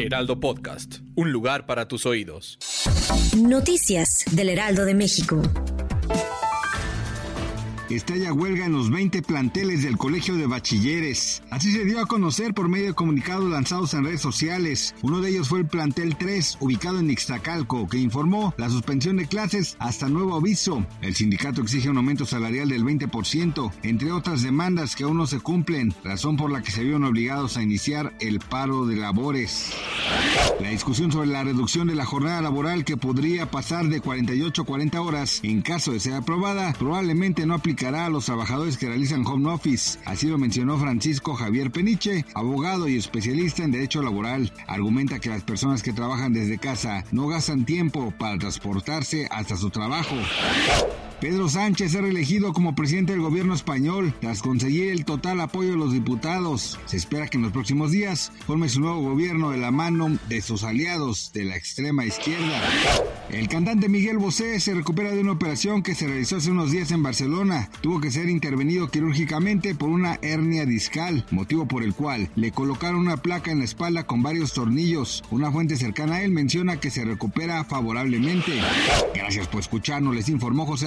Heraldo Podcast, un lugar para tus oídos. Noticias del Heraldo de México. estalla huelga en los 20 planteles del Colegio de Bachilleres. Así se dio a conocer por medio de comunicados lanzados en redes sociales. Uno de ellos fue el plantel 3, ubicado en Ixtacalco, que informó la suspensión de clases hasta nuevo aviso. El sindicato exige un aumento salarial del 20%, entre otras demandas que aún no se cumplen, razón por la que se vieron obligados a iniciar el paro de labores. La discusión sobre la reducción de la jornada laboral que podría pasar de 48 a 40 horas en caso de ser aprobada probablemente no aplica a los trabajadores que realizan home office. Así lo mencionó Francisco Javier Peniche, abogado y especialista en derecho laboral. Argumenta que las personas que trabajan desde casa no gastan tiempo para transportarse hasta su trabajo. Pedro Sánchez es reelegido como presidente del gobierno español tras conseguir el total apoyo de los diputados. Se espera que en los próximos días forme su nuevo gobierno de la mano de sus aliados de la extrema izquierda. El cantante Miguel Bosé se recupera de una operación que se realizó hace unos días en Barcelona. Tuvo que ser intervenido quirúrgicamente por una hernia discal, motivo por el cual le colocaron una placa en la espalda con varios tornillos. Una fuente cercana a él menciona que se recupera favorablemente. Gracias por escucharnos, les informó José